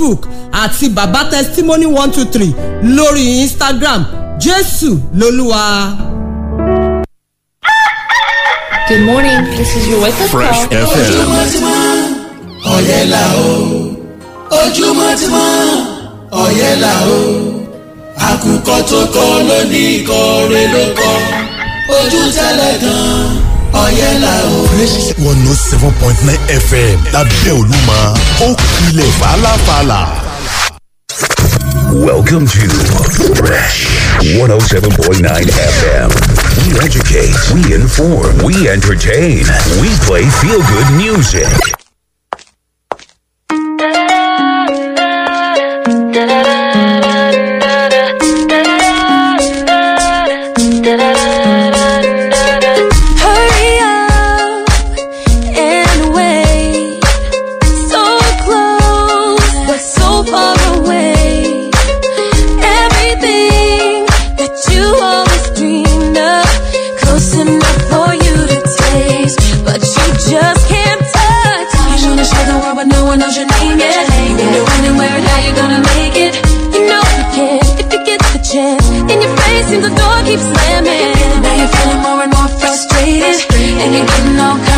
facebook àti baba testimony one two three lórí instagram jésù lolúwa. good morning this is your wake up call. fresh fm. ojúmọ́ ọ̀yẹ́ là o ojúmọ́ ọ̀yẹ́ là o àkùkọ tó kọ lónìí kọ́ rẹ̀ ló kọ́ ojú tẹ́lẹ̀ gan-an. ọ̀yẹ́là o. fresh one note seven point nine fm lábẹ́ olúmọ ó kilẹ̀ fàlàfàlà. Welcome to Fresh 107.9 FM. We educate, we inform, we entertain, we play feel good music. seems the door keeps slamming. Now you're feeling more and more frustrated, and you're getting all.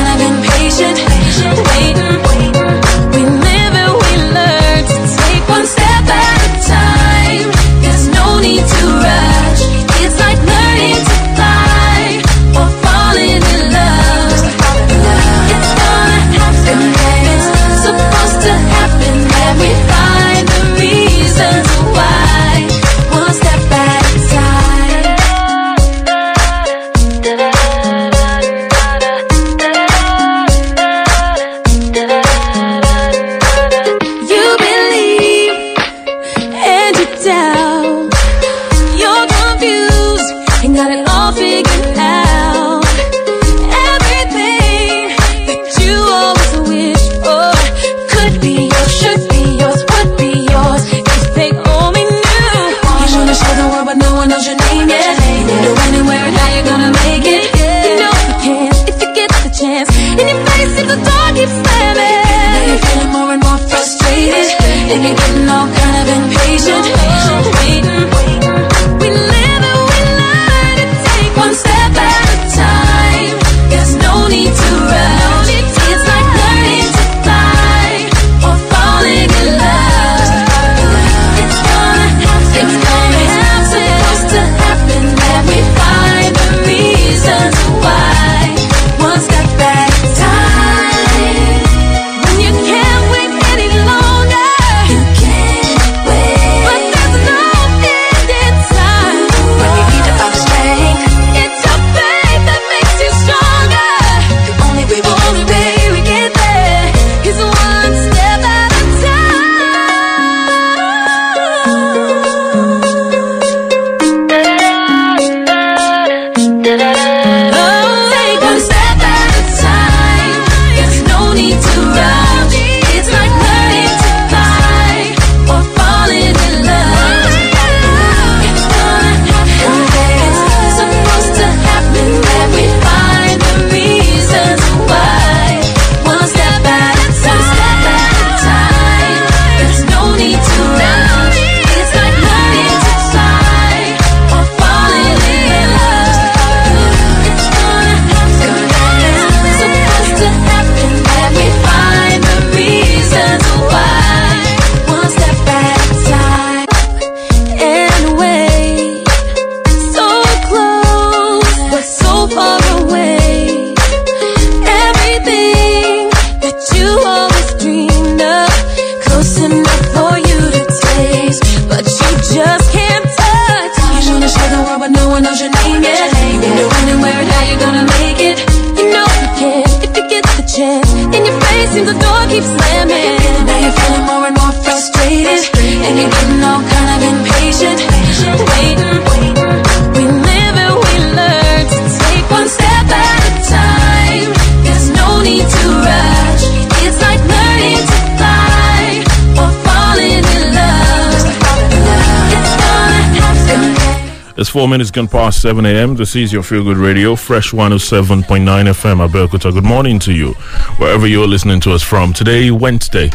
Four minutes gone past 7 a.m. This is your Feel Good Radio, Fresh 107.9 FM, Abeokuta. Good morning to you, wherever you're listening to us from. Today, Wednesday,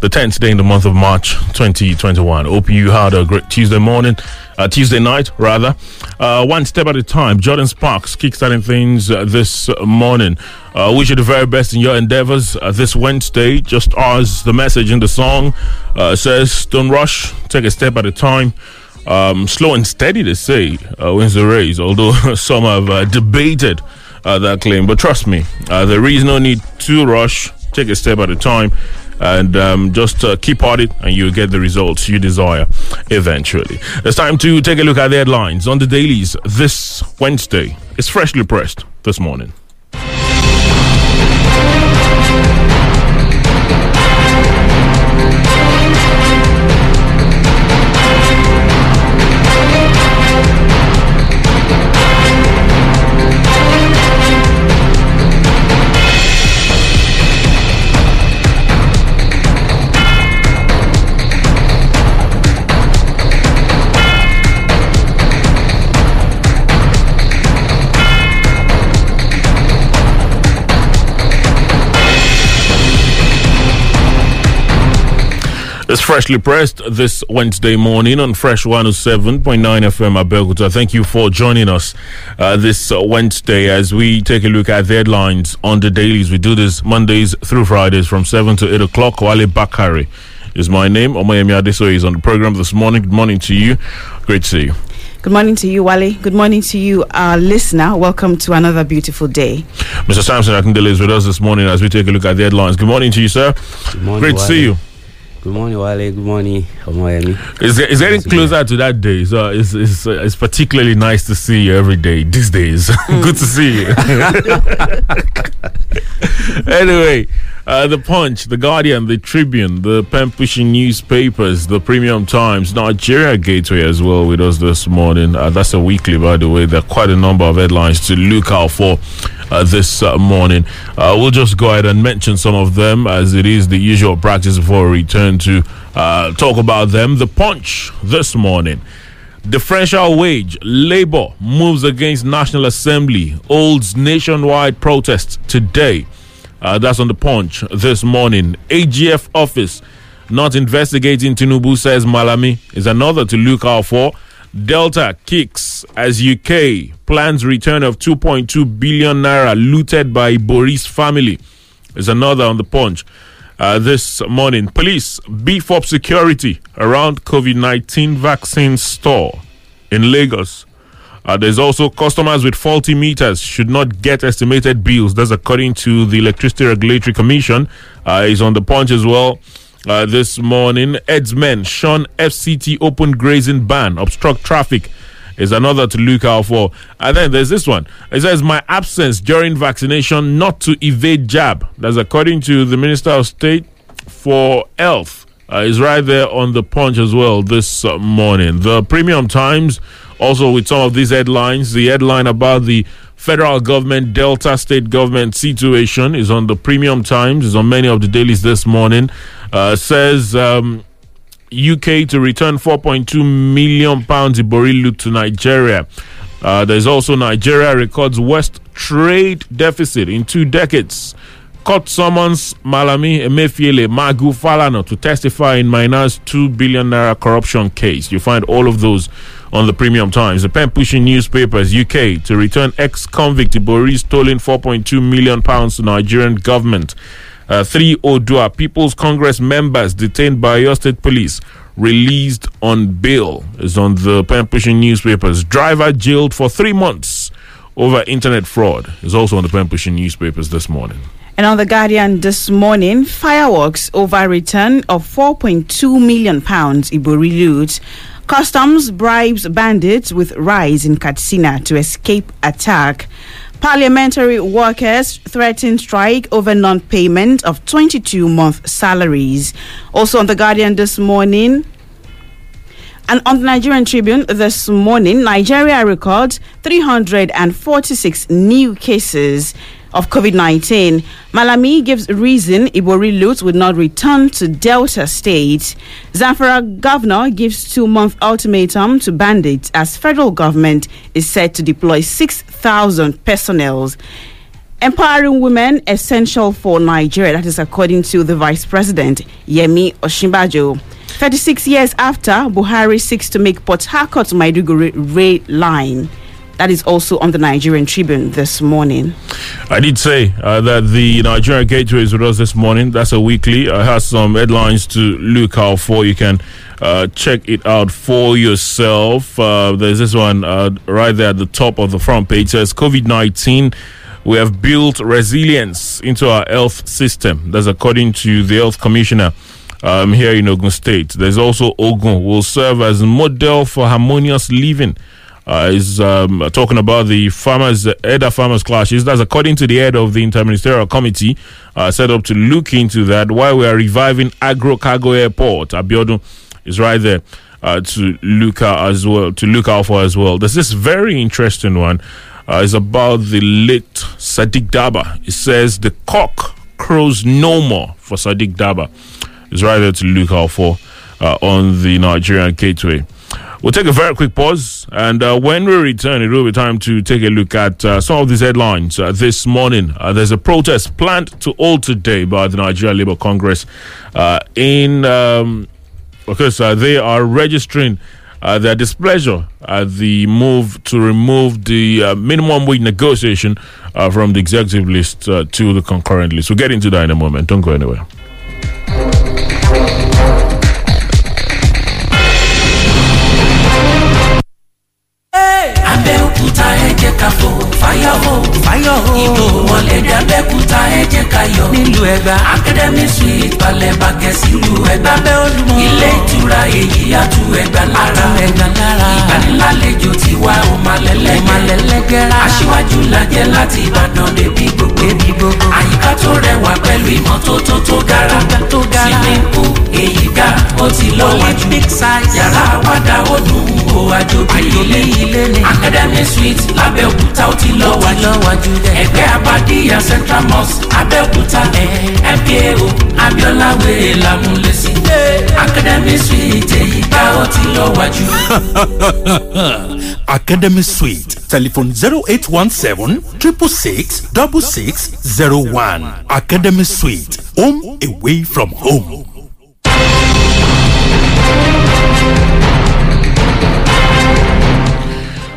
the 10th day in the month of March 2021. Hope you had a great Tuesday morning, uh, Tuesday night, rather. Uh, one step at a time. Jordin Sparks kickstarting things uh, this morning. Uh, wish you the very best in your endeavors uh, this Wednesday. Just as the message in the song uh, says, don't rush, take a step at a time. Um, slow and steady, they say, uh, wins the race, although some have uh, debated uh, that claim. But trust me, uh, there is no need to rush. Take a step at a time and um, just uh, keep at it, and you'll get the results you desire eventually. It's time to take a look at the headlines on the dailies this Wednesday. It's freshly pressed this morning. It's freshly pressed this Wednesday morning on Fresh 107.9 FM Abeokuta. Thank you for joining us uh, this uh, Wednesday as we take a look at the headlines on the dailies. We do this Mondays through Fridays from 7 to 8 o'clock. Wale Bakari is my name. Omoyemi Adesoye is on the program this morning. Good morning to you. Great to see you. Good morning to you, Wale. Good morning to you, our listener. Welcome to another beautiful day. Mr. Samson Akindele is with us this morning as we take a look at the headlines. Good morning to you, sir. Good morning, Great to see you. Good morning, Wale. Good morning, Omoyemi. It's, it's getting closer to that day, so it's, it's, uh, it's particularly nice to see you every day these days. Good to see you. anyway, uh, the Punch, the Guardian, the Tribune, the pen pushing newspapers, the Premium Times, Nigeria Gateway as well with us this morning. Uh, that's a weekly, by the way. There are quite a number of headlines to look out for uh, this uh, morning. Uh, we'll just go ahead and mention some of them as it is the usual practice before we return to uh, talk about them. The Punch this morning. Differential wage. Labour moves against National Assembly. Holds nationwide protests today. Uh, that's on the punch this morning. AGF office not investigating Tinubu says Malami is another to look out for. Delta kicks as UK plans return of 2.2 billion naira looted by Ibori's family is another on the punch. Uh, this morning, police beef up security around COVID 19 vaccine store in Lagos. Uh, there's also customers with faulty meters should not get estimated bills. That's according to the Electricity Regulatory Commission. Uh, is on the punch as well. Uh, this morning, Ed's men shun FCT open grazing ban, obstruct traffic is another to look out for. And then there's this one. It says my absence during vaccination not to evade jab. That's according to the Minister of State for Health. Uh, is right there on the punch as well this uh, morning. The Premium Times also with some of these headlines. The headline about the federal government, Delta state government situation is on the Premium Times, is on many of the dailies this morning. Uh, says um, UK to return 4.2 million pounds Ibori loot to Nigeria. Uh, there's also Nigeria records worst trade deficit in two decades. Court summons Malami Emefiele Magu Falana to testify in Maina's 2 billion naira corruption case. You find all of those on the Premium Times. The pen pushing newspapers UK to return ex convict Ibori stolen 4.2 million pounds to Nigerian government. Uh, three Odua People's Congress members detained by your state police released on bail is on the pen pushing newspapers. Driver jailed for three months over internet fraud is also on the pen pushing newspapers this morning. And on The Guardian this morning, fireworks over return of 4.2 million pounds Ibori loot. Customs bribes bandits with rise in Katsina to escape attack. Parliamentary workers threaten strike over non payment of 22 month salaries. Also on The Guardian this morning, and on the Nigerian Tribune this morning, Nigeria records 346 new cases. Of COVID 19. Malami gives reason Ibori Lutz would not return to Delta State. Zamfara governor gives two month ultimatum to bandits as federal government is set to deploy 6,000 personnel. Empowering women essential for Nigeria. That is according to the Vice President Yemi Osinbajo. 36 years after, Buhari seeks to make Port Harcourt Maiduguri rail line. That is also on the Nigerian Tribune this morning. I did say uh, that the Nigerian Gateway is with us this morning. That's a weekly. I have some headlines to look out for. You can uh, check it out for yourself. Uh, there's this one uh, right there at the top of the front page. It says COVID 19. We have built resilience into our health system. That's according to the health commissioner um, here in Ogun State. There's also Ogun will serve as model for harmonious living. Uh, is um, talking about the farmers, uh, EDA farmers clashes. That's according to the head of the interministerial committee uh, set up to look into that. While we are reviving Agro Cargo Airport, Abiodun is right there uh, to look out as well. To look out for as well. There's this very interesting one. Uh, it's about the late Sadiq Daba. It says the cock crows no more for Sadiq Daba. It's right there to look out for uh, on the Nigerian Gateway. We'll take a very quick pause, and uh, when we return, it will be time to take a look at uh, some of these headlines uh, this morning. Uh, there's a protest planned to hold today by the Nigeria Labour Congress uh, in um, because uh, they are registering their displeasure at the move to remove the minimum wage negotiation from the executive list to the concurrent list. We'll get into that in a moment. Don't go anywhere. Cayo nílùú ẹgbà academy suite balẹ̀ bàgẹ́ sílùú ẹgbà abẹ́ olúmọ. Ilé ìtura èyí àtú ẹgbà lára. Ìgbanilálejò tiwa ò máa lẹ́lẹ́gẹ́rẹ́ aṣíwájú lajẹ́ láti ìbàdàn débi gbogbo. Àyíká tó rẹwà pẹ̀lú ìmọ́tótó tó gara. Swimming pool èyí ga ó ti lọ́wọ́jú yàrá àwàdà ó dùn ó àjòbí ilé academy suite lábẹ́òkúta ó ti lọ́wọ́jú ẹgbẹ́ abadíyà central mosque abẹ́òkúta Hausa MKO Abiola wèrè lámúlẹ́sí Academy Suite èyí tá ó ti lọ wájú. Academy Suite telephone zero eight one seven triple six double six zero one Academy Suite home away from home.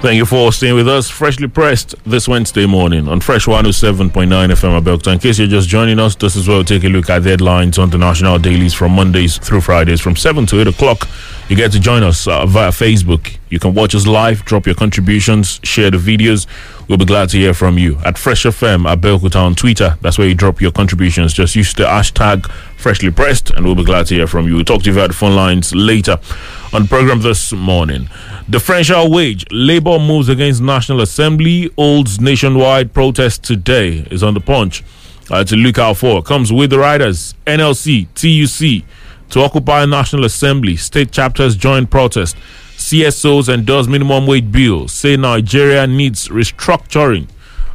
Thank you for staying with us. Freshly pressed this Wednesday morning on Fresh 107.9 FM Abeokuta. In case you're just joining us, this is where we'll take a look at the headlines on the national dailies from Mondays through Fridays from 7 to 8 o'clock. You get to join us uh, via Facebook. You can watch us live, drop your contributions, share the videos. We'll be glad to hear from you. At Fresh FM Abeokuta on Twitter, that's where you drop your contributions. Just use the hashtag freshly pressed, and we'll be glad to hear from you. We'll talk to you via the phone lines later on program this morning. Differential wage. Labour moves against National Assembly, holds nationwide protest today, is on the punch. Uh, to look out for. Comes with the riders, NLC, TUC, to occupy National Assembly. State chapters join protest. CSOs endorse minimum wage bill. Say Nigeria needs restructuring.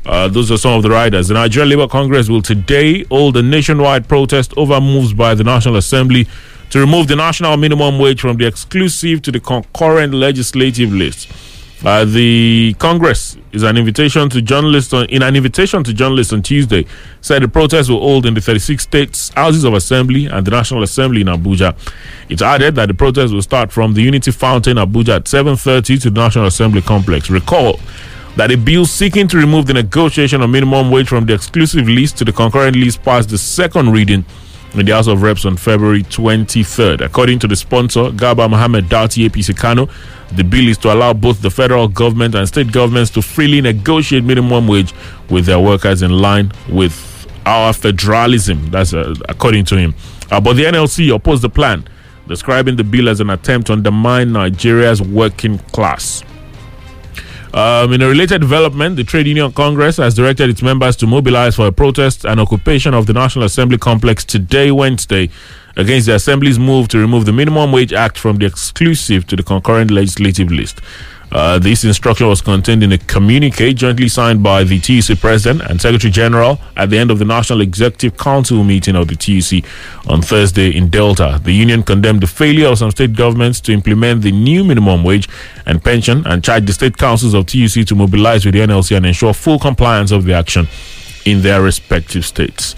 Uh, those are some of the riders. The Nigeria Labour Congress will today hold a nationwide protest over moves by the National Assembly to remove the national minimum wage from the exclusive to the concurrent legislative list. Uh, the Congress is an invitation to journalists on, in an invitation to journalists on Tuesday said the protest will hold in the 36 states houses of assembly and the National Assembly in Abuja. It added that the protest will start from the Unity Fountain Abuja at 7:30 to the National Assembly complex. Recall that a bill seeking to remove the negotiation of minimum wage from the exclusive list to the concurrent list passed the second reading in the House of Reps on February 23rd. According to the sponsor, Garba Mohammed Datti APC Kano, the bill is to allow both the federal government and state governments to freely negotiate minimum wage with their workers in line with our federalism. That's uh, according to him. Uh, but the NLC opposed the plan, describing the bill as an attempt to undermine Nigeria's working class. Um, in a related development, the Trade Union Congress has directed its members to mobilize for a protest and occupation of the National Assembly complex today, Wednesday, against the Assembly's move to remove the Minimum Wage Act from the exclusive to the concurrent legislative list. Uh, this instruction was contained in a communique jointly signed by the TUC President and Secretary General at the end of the National Executive Council meeting of the TUC on Thursday in Delta. The union condemned the failure of some state governments to implement the new minimum wage and pension and charged the state councils of TUC to mobilize with the NLC and ensure full compliance of the action in their respective states.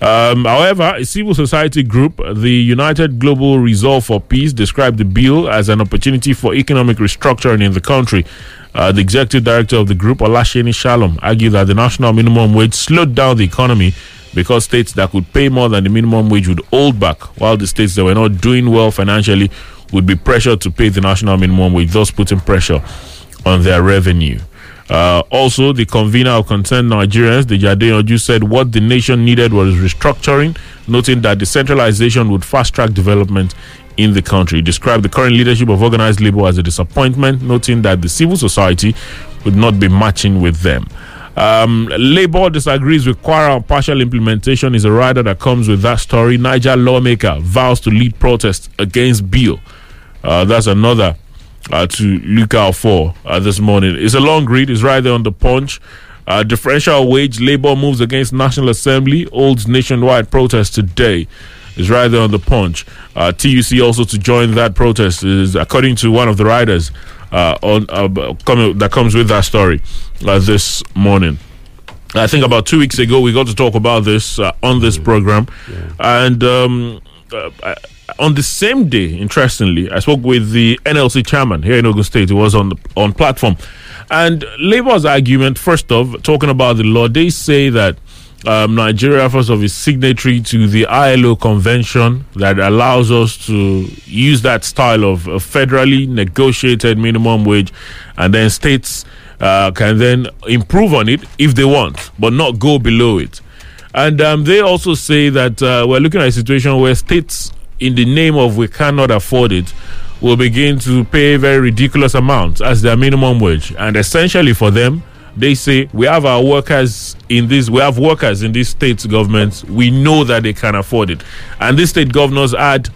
Um, however, a civil society group, the United Global Resolve for Peace, described the bill as an opportunity for economic restructuring in the country. Uh, the executive director of the group, Olasheni Shalom, argued that the national minimum wage slowed down the economy because states that could pay more than the minimum wage would hold back, while the states that were not doing well financially would be pressured to pay the national minimum wage, thus putting pressure on their revenue. Uh, also, the convener of concerned Nigerians, Deji Adeyanju said what the nation needed was restructuring, noting that decentralization would fast track development in the country. He described the current leadership of organized labor as a disappointment, noting that the civil society would not be matching with them. Um, Labour disagrees with Kwara on partial implementation is a rider that comes with that story. Niger lawmaker vows to lead protests against bill. Uh, that's another uh, to look out for uh, this morning. It's a long read. It's right there on the punch. Uh, differential wage labor moves against National Assembly holds nationwide protest today. Is right there on the punch. Uh, TUC also to join that protest is according to one of the riders uh, on uh, coming, that comes with that story uh, this morning. I think about two weeks ago we got to talk about this uh, on this program, and um, uh, I- on the same day, interestingly, I spoke with the NLC chairman here in Ogun State. He was on the on platform, and Labour's argument, first of talking about the law, they say that um, Nigeria, first of, is signatory to the ILO convention that allows us to use that style of a federally negotiated minimum wage, and then states uh, can then improve on it if they want, but not go below it. And um, they also say that uh, we're looking at a situation where states, in the name of we cannot afford it, will begin to pay very ridiculous amounts as their minimum wage. And essentially for them, they say we have our workers in this, we have workers in these state governments. We know that they can afford it. And these state governors had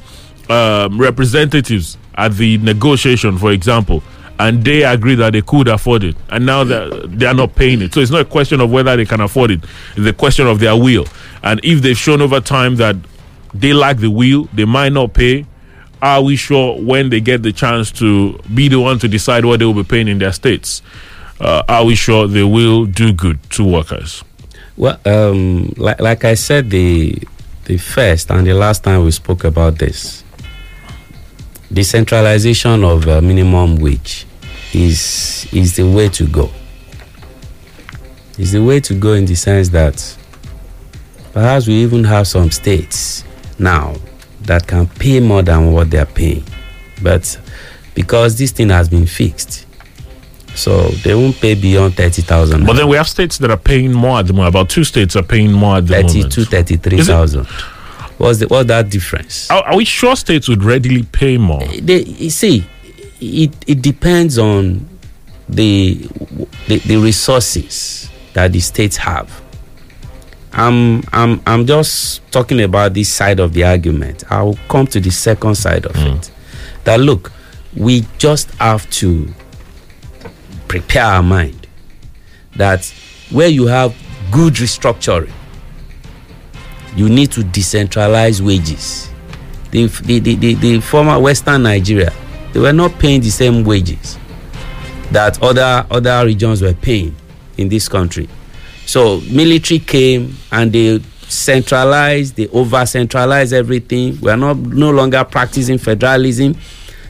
um, representatives at the negotiation, for example, and they agree that they could afford it, and now that they are not paying it. So it's not a question of whether they can afford it; it's a question of their will. And if they've shown over time that they lack the will, they might not pay. Are we sure when they get the chance to be the one to decide what they will be paying in their states? Uh, are we sure they will do good to workers? Well, um, like, like I said, the the first and the last time we spoke about this, decentralization of uh, minimum wage is is the way to go. Is the way to go in the sense that perhaps we even have some states now that can pay more than what they are paying, but because this thing has been fixed, so they won't pay beyond thirty thousand. But then we have states that are paying more at the moment. About two states are paying more at the 32, moment. 33,000. What's the what's that difference? Are, are we sure states would readily pay more? Eh, they, you see, it, it depends on the, the the resources that the states have. I'm I'm I'm just talking about this side of the argument. I'll come to the second side of hmm. it. That look, we just have to prepare our mind that where you have good restructuring, you need to decentralize wages. The, the, the, the, the former Western Nigeria, they were not paying the same wages that other other regions were paying in this country. So military came and they centralized, they over centralized everything. We are not no longer practicing federalism.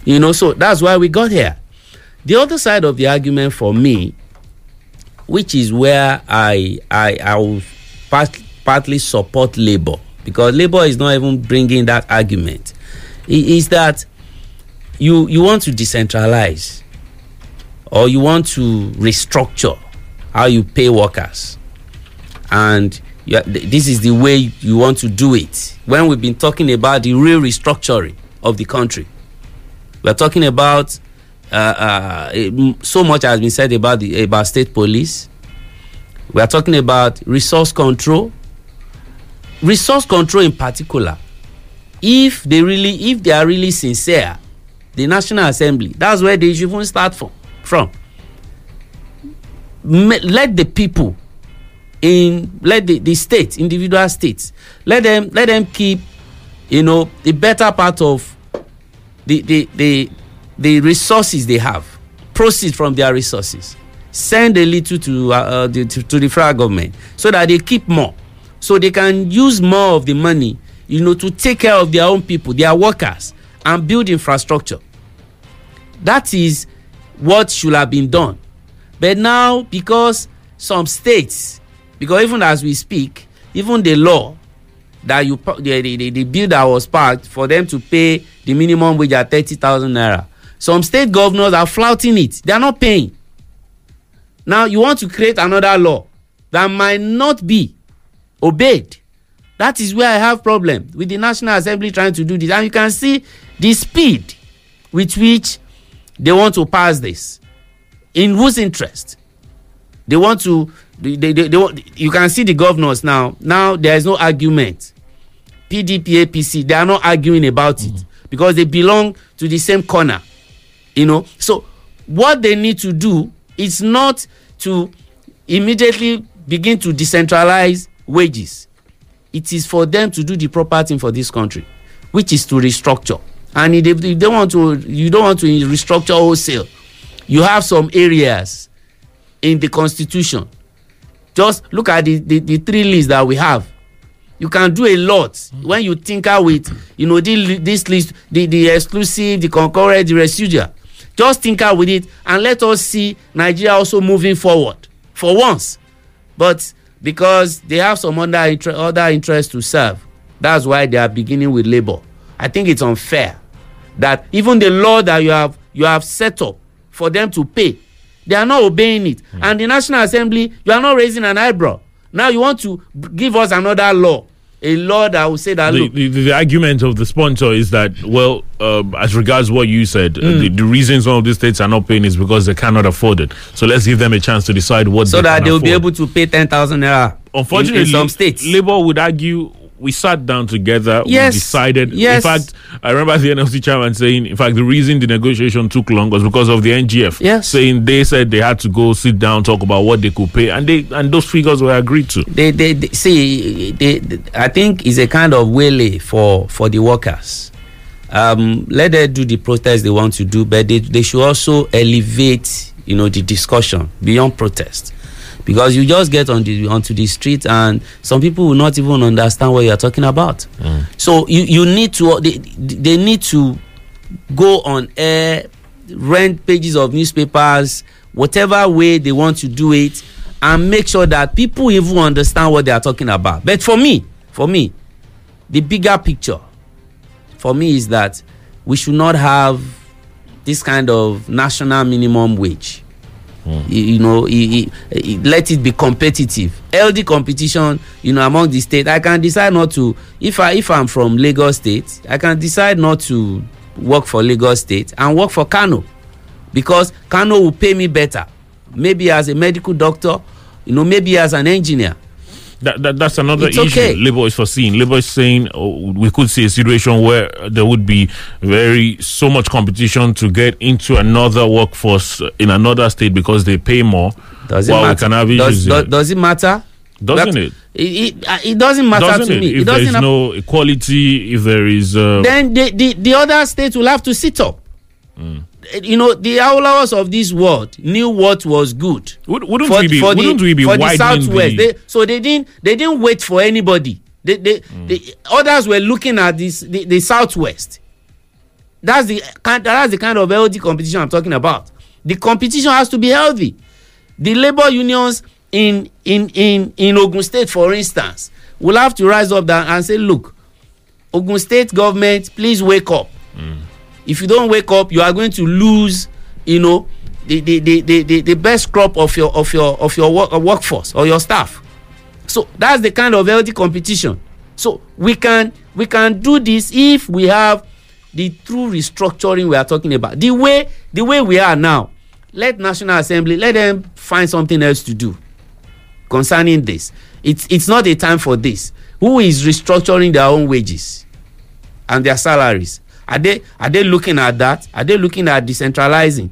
You know, so that's why we got here. The other side of the argument for me, which is where I I I will part, partly support labor because labor is not even bringing that argument. Is that you you want to decentralize or you want to restructure how you pay workers and you this is the way you want to do it. When we've been talking about the real restructuring of the country we're talking about uh, uh, so much has been said about the about state police. We are talking about resource control. Resource control in particular if they really if they are really sincere the national assembly that's where they should even start from from. Let the people in let the, the state individual states let them let them keep you know the better part of the the the the resources they have proceed from their resources. Send a little to uh, uh, the, to, to the federal government so that they keep more. So they can use more of the money you know to take care of their own people their workers and build infrastructure. That is what should have been done. But now because some states because even as we speak even the law that you the, the, the, bill that was passed for them to pay the minimum wage at thirty thousand naira some state governors are flouting it. They are not paying. Now you want to create another law that might not be obeyed. That is where i have problem with the national assembly trying to do this. And you can see the speed with which they want to pass this. In whose interest? They want to they, they, they, they you can see the governors now. Now there is no argument. Pdp apc they are not arguing about it because they belong to the same corner you know. So what they need to do is not to immediately begin to decentralize wages. It is for them to do the proper thing for this country which is to restructure. And if they, if they want to you don't want to restructure wholesale. You have some areas in the constitution just look at the the, the three lists that we have. You can do a lot. When you tinker with you know the, this list the the exclusive the concurrent the residual just tinker with it and let us see nigeria also moving forward for once. But because they have some other inter other interest to serve that's why they are beginning with labour. I think it's unfair that even the law that you have you have set up for them to pay they are not obeying it mm. and the national assembly you are not raising an eyebrow now you want to give us another law a law that will say that the, look the, the argument of the sponsor is that well um, as regards what you said Mm. the, the reason some of these states are not paying is because they cannot afford it so let's give them a chance to decide what so they that they will be able to pay ten thousand naira unfortunately in, in some states labour would argue we sat down together Yes. we decided Yes. in fact i remember the nlc chairman saying in fact the reason the negotiation took long was because of the ngf Yes. saying they said they had to go sit down talk about what they could pay and they and those figures were agreed to they they, they see they, they i think it's a kind of waylay for for the workers um let them do the protest they want to do but they they should also elevate you know the discussion beyond protest because you just get on the onto the street and some people will not even understand what you are talking about. Mm. So you you need to they, they need to go on air rent pages of newspapers whatever way they want to do it and make sure that people even understand what they are talking about. But for me for me the bigger picture for me is that we should not have this kind of national minimum wage you, you know i- eh, let it be competitive. Healthy competition you know among the state. I can decide not to if i if i'm from lagos state i can decide not to work for lagos state and work for kano because kano will pay me better. Maybe as a medical doctor you know maybe as an engineer That, that that's another It's issue. okay. Labour is foreseeing. Labour is saying oh, we could see a situation where there would be very so much competition to get into another workforce in another state because they pay more. does it matter does, does, does it matter Doesn't That- it? it, it, uh, it doesn't matter Doesn't to it? me If it there doesn't no equality, if there is uh, then the, the, the other states will have to sit up. Mm. Eh, You know, the Awolowos of this world knew what was good. Would, wouldn't we be? the, wouldn't we be for the southwest. the? They, so they didn't they didn't wait for anybody. They, they, Mm. they, others were looking at this the, the southwest. That's the kind that's the kind of healthy competition I'm talking about. The competition has to be healthy. The labor unions in in in in Ogun State, for instance, will have to rise up there and say, look, Ogun State government, please wake up. If you don't wake up, you are going to lose, you know, the the, the, the, the, best crop of your of your of your work, uh, workforce or your staff. So that's the kind of healthy competition. So we can we can do this if we have the true restructuring we are talking about. The way the way we are now, let National Assembly let them find something else to do concerning this. It's it's not a time for this. Who is restructuring their own wages and their salaries? Are they are they looking at that? Are they looking at decentralizing?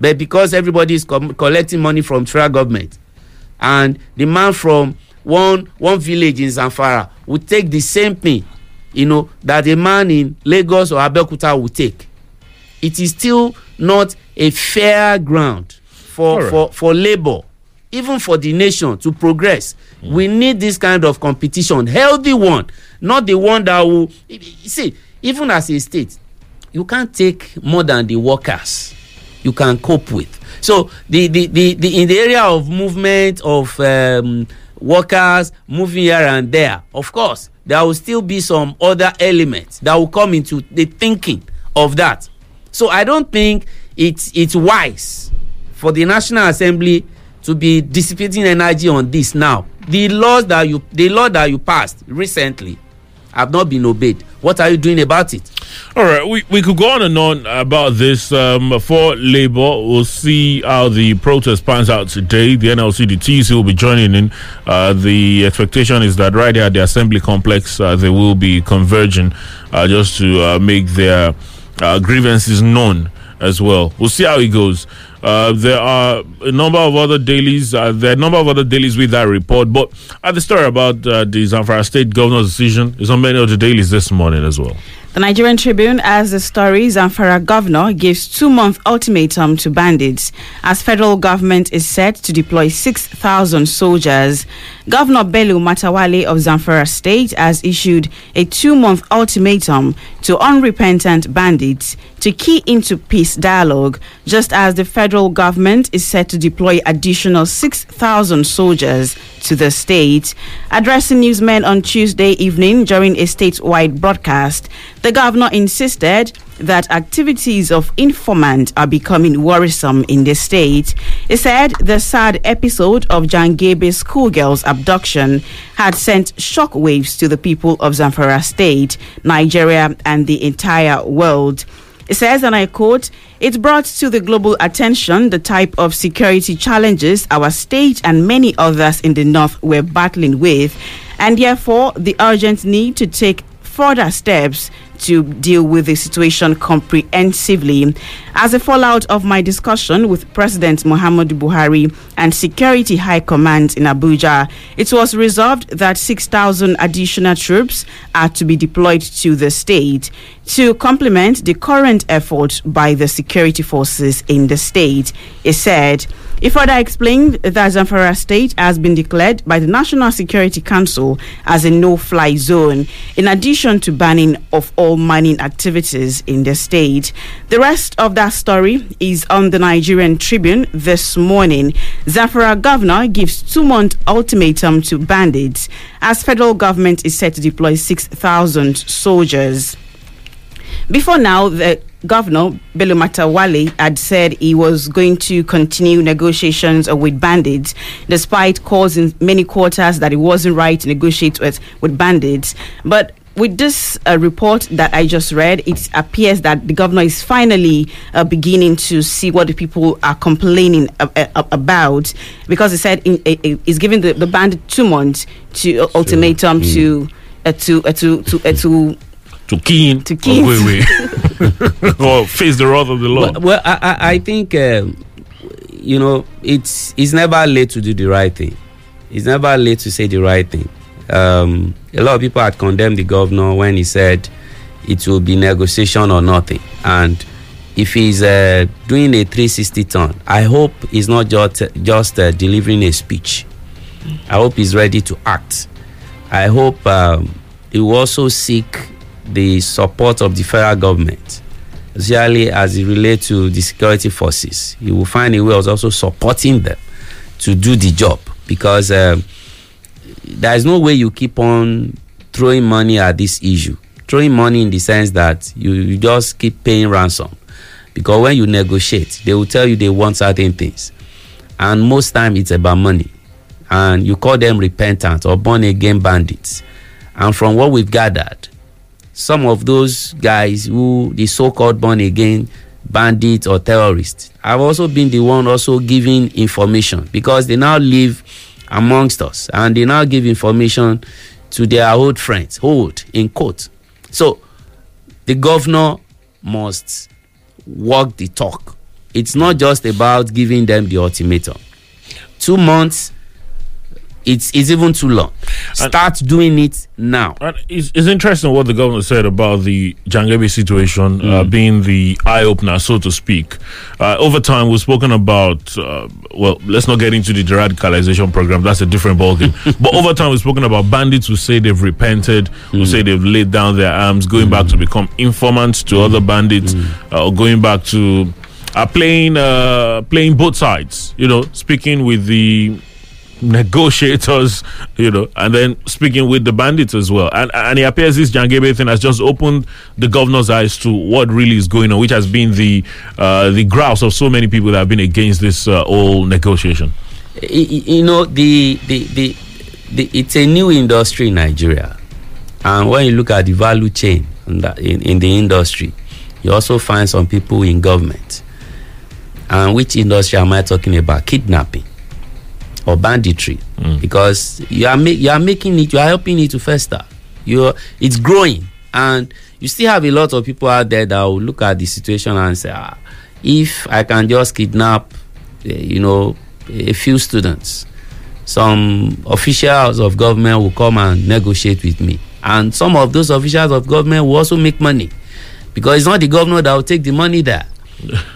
but because everybody is collecting money from federal government and the man from one one village in zamfara would take the same thing you know that a man in lagos or abeokuta would take it is still not a fair ground for Alright. for for labour even for the nation to progress mm. we need this kind of competition healthy one not the one that will see even as a state you can't take more than the workers you can cope with. So the the the, the in the area of movement of um, workers moving here and there of course there will still be some other elements that will come into the thinking of that. So i don't think it's it's wise for the national assembly to be dissipating energy on this now. The laws that you the law that you passed recently have not been obeyed what are you doing about it All right, we, we could go on and on about this. Um, for Labour, we'll see how the protest pans out today. The NLC, the TC will be joining in. Uh, the expectation is that right here at the Assembly complex, uh, they will be converging uh, just to uh, make their uh, grievances known as well. We'll see how it goes. Uh, there are a number of other dailies. Uh, there are a number of other dailies with that report. But uh, the story about uh, the Zamfara State governor's decision is on many of the dailies this morning as well. The Nigerian Tribune has the story Zamfara governor gives two-month ultimatum to bandits as federal government is set to deploy 6,000 soldiers. Governor Bello Matawalle of Zamfara State has issued a two-month ultimatum to unrepentant bandits to key into peace dialogue, just as the federal government is set to deploy additional 6,000 soldiers to the state. Addressing newsmen on Tuesday evening during a statewide broadcast, the governor insisted that activities of informant are becoming worrisome in the state. He said the sad episode of Jangebe schoolgirl's abduction had sent shockwaves to the people of Zamfara State, Nigeria, and the entire world. It says, and I quote, it brought to the global attention the type of security challenges our state and many others in the north were battling with, and therefore the urgent need to take further steps to deal with the situation comprehensively. As a fallout of my discussion with President Muhammadu Buhari and Security High Command in Abuja, it was resolved that 6,000 additional troops are to be deployed to the state to complement the current effort by the security forces in the state. It said, it further explained that Zamfara State has been declared by the National Security Council as a no-fly zone, in addition to banning of all mining activities in the state. The rest of that story is on the Nigerian Tribune this morning. Zamfara governor gives two-month ultimatum to bandits as federal government is set to deploy 6,000 soldiers. Before now, the governor, Bello Matawalle, had said he was going to continue negotiations uh, with bandits, despite calls in many quarters that it wasn't right to negotiate with, with bandits. But with this uh, report that I just read, it appears that the governor is finally uh, beginning to see what the people are complaining a- about because he said in, uh, uh, he's giving the, the bandit two months to uh, ultimatum to uh, to uh, to to uh, to to keen To keen. or, wait, wait. or face the wrath of the law. Well, well I, I, I think um, you know it's it's never late to do the right thing. It's never late to say the right thing. Um, a lot of people had condemned the governor when he said it will be negotiation or nothing. And if he's uh, doing a 360 turn, I hope he's not just just uh, delivering a speech. I hope he's ready to act. I hope um, he will also seek the support of the federal government especially as it relates to the security forces. You will find a way of also supporting them to do the job because um, there is no way you keep on throwing money at this issue. Throwing money in the sense that you, you just keep paying ransom because when you negotiate, they will tell you they want certain things, and most time it's about money, and you call them repentant or born again bandits. And from what we've gathered, some of those guys who the so-called born again bandits or terrorists I've also been the one also giving information because they now live amongst us and they now give information to their old friends old in quote so the governor must walk the talk it's not just about giving them the ultimatum. Two months, it's, it's even too long. Start doing it now. And it's, it's interesting what the governor said about the Jangebe situation uh, being the eye opener, so to speak. Uh, over time, we've spoken about, uh, well, let's not get into the de-radicalization program. That's a different ballgame. but over time, we've spoken about bandits who say they've repented, who say they've laid down their arms, going back to become informants to other bandits, uh, or going back to uh, playing uh, playing both sides. You know, speaking with the negotiators, you know, and then speaking with the bandits as well. And and it appears this Jangebe thing has just opened the governor's eyes to what really is going on, which has been the uh, the grouse of so many people that have been against this uh, whole negotiation. You know the, the the the it's a new industry in nigeria and when you look at the value chain in, that, in, in the industry you also find some people in government and which industry am i talking about kidnapping or banditry. Because you are ma- you are making it you are helping it to fester. You it's growing. And you still have a lot of people out there that will look at the situation and say ah if i can just kidnap eh, you know a few students some officials of government will come and negotiate with me. And some of those officials of government will also make money. Because it's not the governor that will take the money there.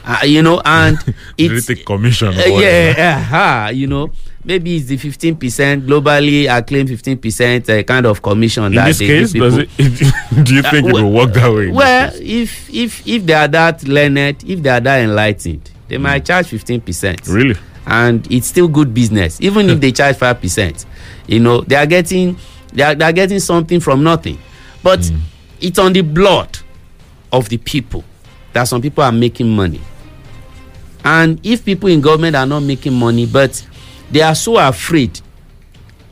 Uh, you know and it's take commission. uh, yeah, uh, you know, maybe it's the fifteen percent globally. I claim fifteen percent uh, kind of commission In that this case, does it, do you think it well- will work that way? Well, if if if they are that learned, if they are that enlightened, they might charge fifteen percent. Really? And it's still good business, even if they charge five percent. You know, they are getting they are, they are getting something from nothing, but it's on the blood of the people that some people are making money. And if people in government are not making money, but they are so afraid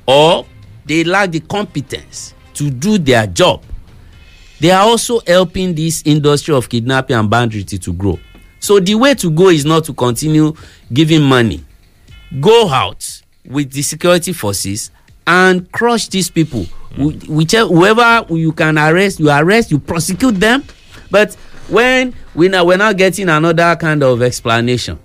or they lack the competence to do their job, they are also helping this industry of kidnapping and banditry to grow. So the way to go is not to continue giving money. Go out with the security forces and crush these people. Hmm. Wh- Whichever whoever you can arrest, you arrest, you prosecute them. But when we now we're now getting another kind of explanation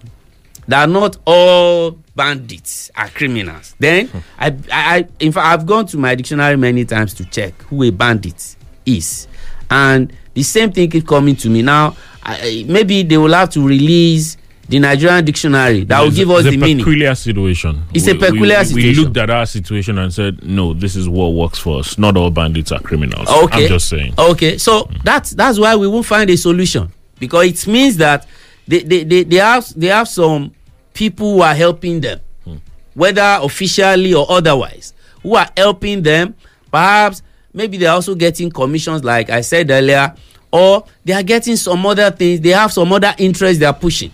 that not all bandits are criminals. Then I, I, I in fact I've gone to my dictionary many times to check who a bandit is, and the same thing keep coming to me now. I, maybe they will have to release the Nigerian dictionary that will It's a- give us it's the a meaning. peculiar situation. It's a We- we- peculiar we, situation. We looked at our situation and said, no, this is what works for us. Not all bandits are criminals. Okay. I'm just saying. Okay, so that's that's why we won't find a solution because it means that they they, they, they have they have some people who are helping them, hmm. whether officially or otherwise, who are helping them. Perhaps maybe they're also getting commissions, like I said earlier, or they are getting some other things. They have some other interests they are pushing.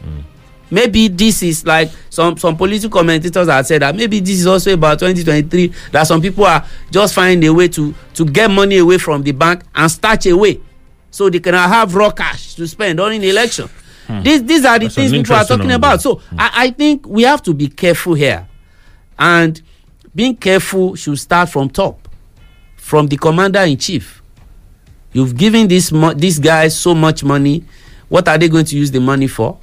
Hmm. Maybe this is like some some political commentators have said that maybe this is also about 2023 that some people are just finding a way to to get money away from the bank and stash away so they can have raw cash to spend during the election. These these are the That's things people are talking about. So I, I think we have to be careful here, and being careful should start from top, from the commander in chief. You've given this mo- these guys so much money. What are they going to use the money for?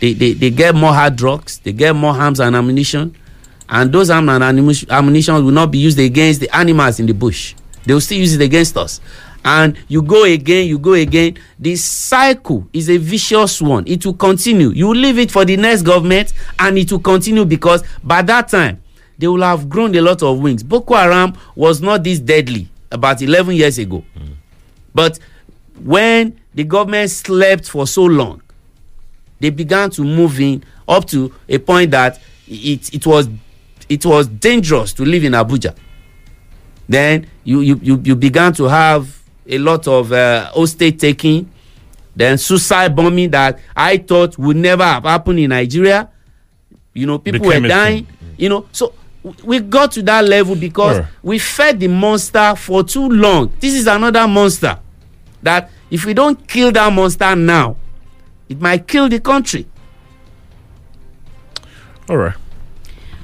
They, they, they get more hard drugs, they get more arms and ammunition, and those arms and ammunition will not be used against the animals in the bush. They will still use it against us. And you go again, you go again. The cycle is a vicious one. It will continue. You leave it for the next government, and it will continue because by that time, they will have grown a lot of wings. Boko Haram was not this deadly about 11 years ago. But when the government slept for so long, they began to move in up to a point that it it was it was dangerous to live in Abuja. Then you you you, you began to have a lot of uh, hostage taking, then suicide bombing that I thought would never have happened in Nigeria. You know, people Became were dying. You know, so we got to that level because Alright. we fed the monster for too long. This is another monster that if we don't kill that monster now, it might kill the country. All right.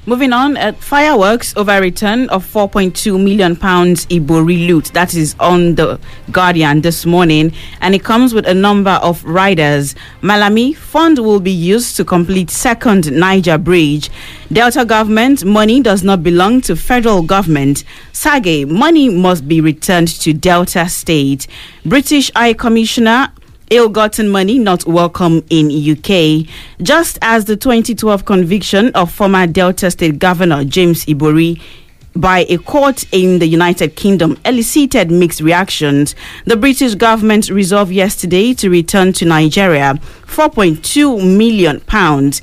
Moving on, uh, fireworks over return of 4.2 million pounds Ibori loot. That is on the Guardian this morning, and it comes with a number of riders. Malami fund will be used to complete second Niger bridge. Delta government money does not belong to federal government. Sage money must be returned to Delta state. British High Commissioner ill-gotten money not welcome in UK. Just as the 2012 conviction of former Delta State Governor James Ibori by a court in the United Kingdom elicited mixed reactions. The British government resolved yesterday to return to Nigeria 4.2 million pounds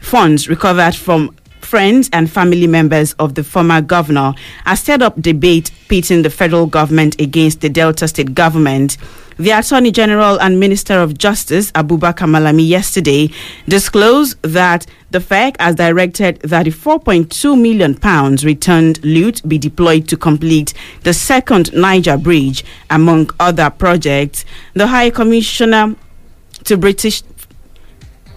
funds recovered from friends and family members of the former governor has stirred up debate pitting the federal government against the Delta State government. The Attorney General and Minister of Justice, Abubakar Malami, yesterday disclosed that the FEC has directed that the 4.2 million pounds returned loot be deployed to complete the second Niger Bridge, among other projects. The High Commissioner to British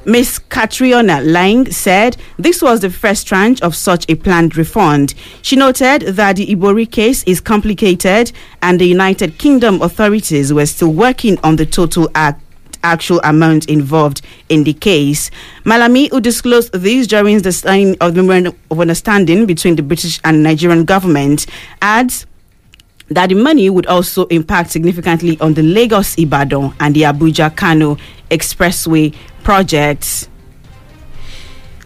Miss Catriona Laing said this was the first tranche of such a planned refund. She noted that the Ibori case is complicated and the United Kingdom authorities were still working on the total act actual amount involved in the case. Malami, who disclosed this during the signing of the memorandum of understanding between the British and Nigerian government, adds that the money would also impact significantly on the Lagos Ibadan and the Abuja Kano Expressway projects.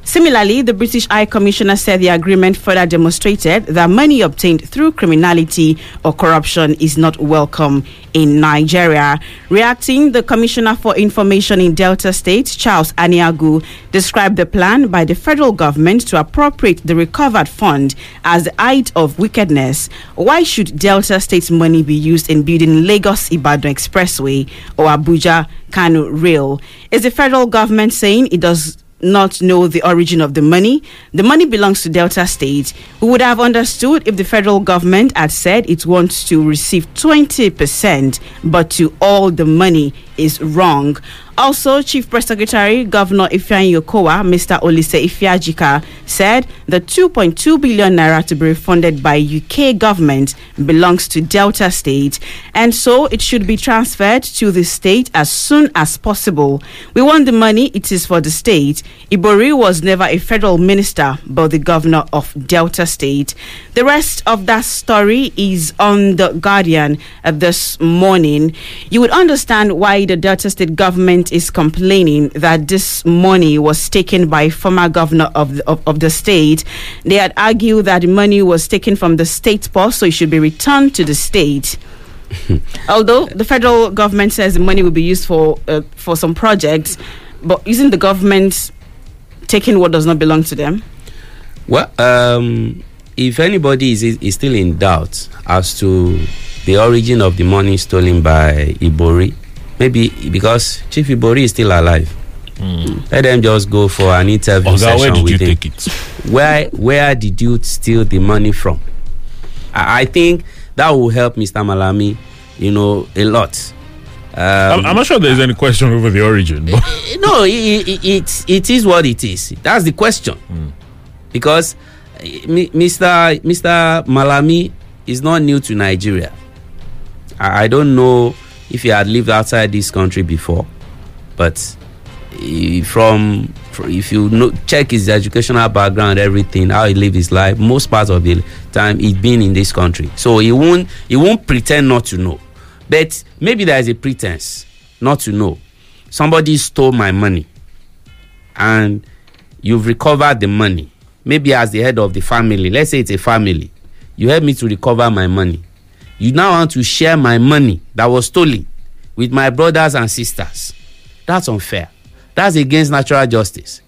Similarly, the British High Commissioner said the agreement further demonstrated that money obtained through criminality or corruption is not welcome in Nigeria. Reacting, the Commissioner for Information in Delta State, Charles Aniagwu, described the plan by the federal government to appropriate the recovered fund as the height of wickedness. Why should Delta State's money be used in building Lagos Ibadan Expressway or Abuja Kano Rail? Is the federal government saying it does not know the origin of the money. The money belongs to Delta State. We would have understood if the federal government had said it wants to receive 20%, but to all the money is wrong. Also, Chief Press Secretary Governor Ifeanyi Mr. Olisa Ifeajika, said the 2.2 billion naira to be refunded by UK government belongs to Delta State, and so it should be transferred to the state as soon as possible. We want the money; it is for the state. Ibori was never a federal minister, but the governor of Delta State. The rest of that story is on the Guardian uh, this morning. You would understand why the Delta State government is complaining that this money was taken by former governor of the, of, of the state. They had argued that the money was taken from the state purse, so it should be returned to the state. Although the federal government says the money will be used for uh, for some projects, but isn't the government taking what does not belong to them? Well, um, if anybody is, is still in doubt as to the origin of the money stolen by Ibori, maybe because Chief Ibori is still alive. Let them just go for an interview Oga, session where did with you him. take it? Where where did you steal the money from? I, I think that will help Mr. Malami, you know, a lot. I'm, Um, I'm not sure there's any question over the origin, but no, it, it, it, it is what it is. That's the question. Because eh, Mr. Mr. Malami is not new to Nigeria. I, I don't know if he had lived outside this country before, but from, if you know, check his educational background, everything, how he lived his life, most parts of the time he's been in this country. So he won't he won't pretend not to know. But maybe there is a pretense not to know. Somebody stole my money and you've recovered the money. Maybe as the head of the family, let's say it's a family, you help me to recover my money. You now want to share my money that was stolen with my brothers and sisters. That's unfair. That's against natural justice.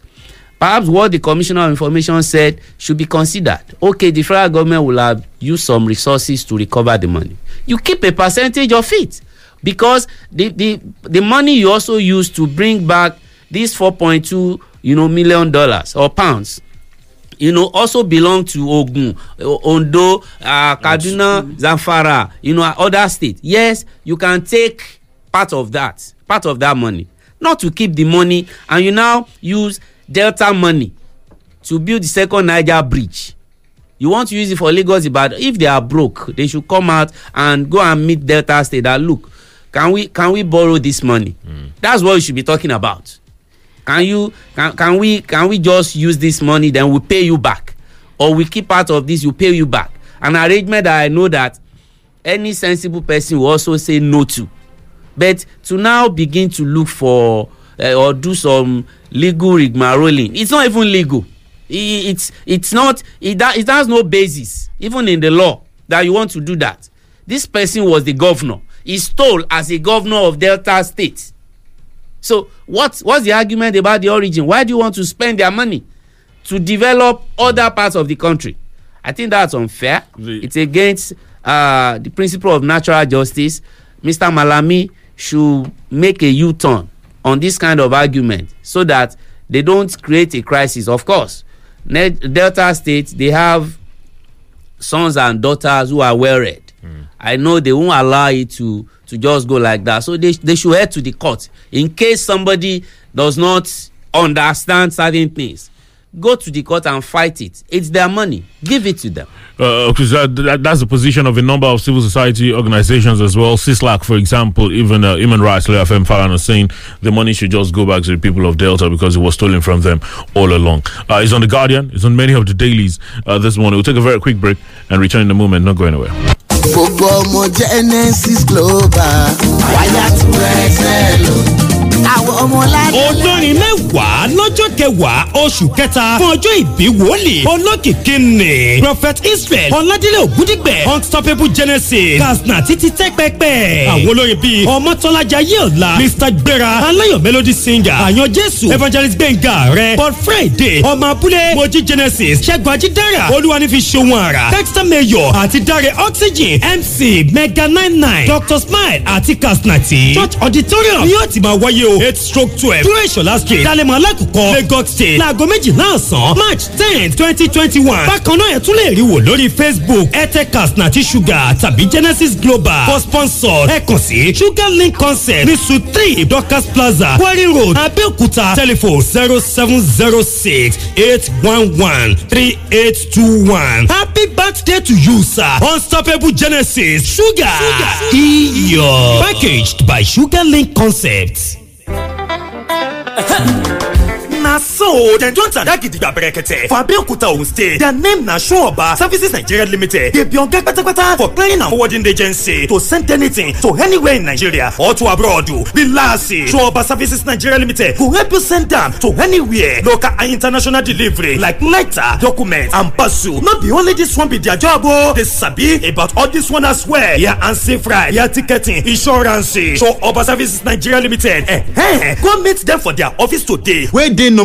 Perhaps what the Commissioner of Information said should be considered. Okay, the federal government will have used some resources to recover the money. You keep a percentage of it because the the the money you also use to bring back these 4.2 you know million dollars or pounds you know also belong to ogun ondo uh, kaduna zamfara you know other states yes you can take part of that part of that money. Not to keep the money and you now use delta money to build the second niger bridge. You want to use it for lagos ibadan? If they are broke they should come out and go and meet delta state that look can we can we borrow this money? Mm. that's what we should be talking about can you can, can we can we just use this money then we pay you back? Or we keep part of this we pay you back? An arrangement that i know that any sensible person will also say no to. But to now begin to look for uh, or do some legal rigmaroling it's not even legal. It, it's it's not it, it has no basis even in the law that you want to do that. This person was the governor. He stole as a governor of delta state. So what what's the argument about the origin? Why do you want to spend their money to develop other parts of the country? I think that's unfair. The- it's against uh, the principle of natural justice. Mr malami should make a u-turn on this kind of argument so that they don't create a crisis. Of course delta state they have sons and daughters who are well read i know they won't allow it to to just go like that so they they should head to the court in case somebody does not understand certain things go to the court and fight it it's their money give it to them Uh, that, that, that's the position of a number of civil society organizations as well. CISLAC, for example, even uh, Human Rights Lawyer Femi Falana is saying the money should just go back to the people of Delta because it was stolen from them all along. Uh, it's on The Guardian, it's on many of the dailies uh, this morning. We'll take a very quick break and return in a moment, not going anywhere. Gbogbo ọmọ genesis global. Wáyà wọ́n ẹsẹ̀ lò àwọn ọmọ ládé. olórin mẹ́wàá lọ́jọ́ kẹwàá oṣù kẹta fún ọjọ́ ìbí wòlíì olókìkí ni prophet israel ọ̀làdílé ògúdígbẹ̀ unstoppable genesis kasna títí tẹ́pẹ́pẹ́. Àwọn olórin bíi ọmọtọ́lájà yéọ̀la mr. Gbéra aláyọ̀ melody singer àyàn jésù evangelist gbẹ̀ngà rẹ̀ paul friday ọmọ abúlé mojí genesis ṣẹ́gun ajídára olúwanífi ṣòwò àrà dexter mayor àti dare oxygen mc mega nine nine dr smile àti kasnati church auditorium ni yóò ti máa wáyé o. Eight stroke twelve. Dúró ìṣọ̀lá street dalẹ̀mọ́ alákùkọ lagos state. Láago méjìlá ọ̀sán march ten twenty twenty one bákan náà ẹ̀ tún lè rí wò lórí facebook airtel kasnati sugar tàbí genesis global. For sponsor ẹ kàn sí sugar link concept ní suite three dorcas plaza quarry road abeokuta telephone zero seven zero six eight one one three eight two one. Happy birthday to you sir. Unstoppable genesis sugar, iyọ̀ packaged by sugar link concept. Hey. na so dem don tada gidigba berekete for abeokuta ogun state their name na sunoba services nigeria limited. Dey be oga kpatakpata for clearing and forwarding agency. To send anything to anywhere in nigeria or to abroad relax sunoba services nigeria limited go help you send am to anywhere. Local and international delivery like letter document and parcel. No be only this one be their job o dey sabi about all this one as well. Ya and safe ride ya ticketing insurance. Sunoba services nigeria limited eh, go meet them for their office today. Wey dey number